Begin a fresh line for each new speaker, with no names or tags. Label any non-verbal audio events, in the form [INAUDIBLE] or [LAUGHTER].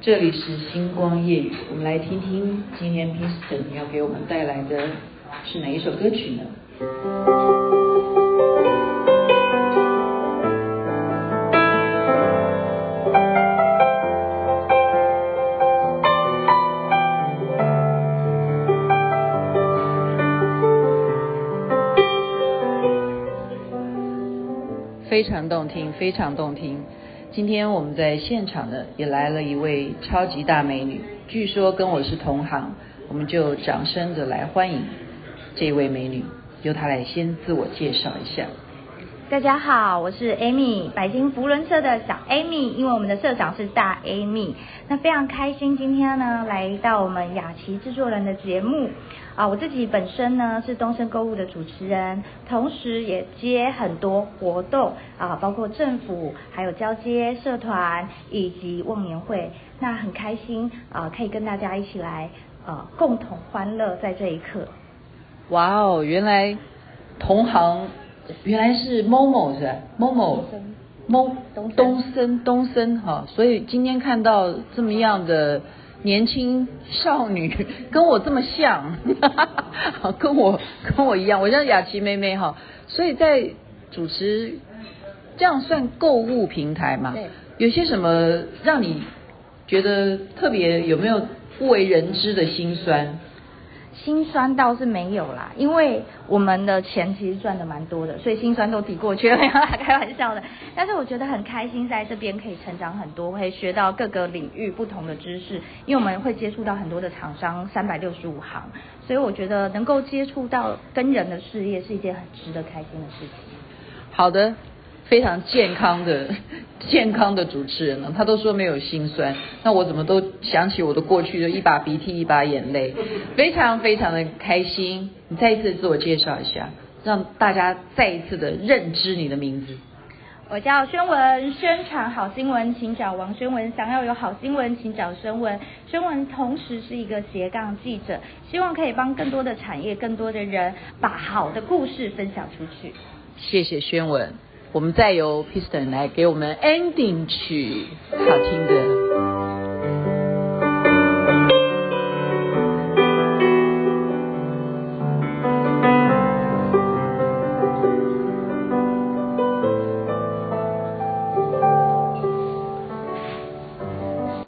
这里是星光夜语，我们来听听今天 Piston 要给我们带来的是哪一首歌曲呢？非常动听，非常动听。今天我们在现场呢，也来了一位超级大美女，据说跟我是同行，我们就掌声的来欢迎这位美女，由她来先自我介绍一下。
大家好，我是 Amy，百金扶轮社的小 Amy，因为我们的社长是大 Amy，那非常开心今天呢来到我们雅琪制作人的节目啊，我自己本身呢是东森购物的主持人，同时也接很多活动啊，包括政府还有交接社团以及忘年会，那很开心啊，可以跟大家一起来啊共同欢乐在这一刻。
哇哦，原来同行。原来是 Momo 是吧？Momo，东东森东森哈，所以今天看到这么样的年轻少女，[LAUGHS] 跟我这么像，[LAUGHS] 跟我跟我一样，我叫雅琪妹妹哈，所以在主持这样算购物平台嘛？对。有些什么让你觉得特别有没有不为人知的心酸？
心酸倒是没有啦，因为我们的钱其实赚的蛮多的，所以心酸都抵过去了，没有啦，[LAUGHS] 开玩笑的。但是我觉得很开心，在这边可以成长很多，会学到各个领域不同的知识，因为我们会接触到很多的厂商，三百六十五行，所以我觉得能够接触到跟人的事业是一件很值得开心的事情。
好的。非常健康的 [LAUGHS] 健康的主持人了，他都说没有心酸，那我怎么都想起我的过去，就一把鼻涕一把眼泪，非常非常的开心。你再一次自我介绍一下，让大家再一次的认知你的名字。
我叫宣文，宣传好新闻请找王宣文，想要有好新闻请找宣文。宣文同时是一个斜杠记者，希望可以帮更多的产业、更多的人把好的故事分享出去。
谢谢宣文。我们再由 Piston 来给我们 ending 曲，好听的。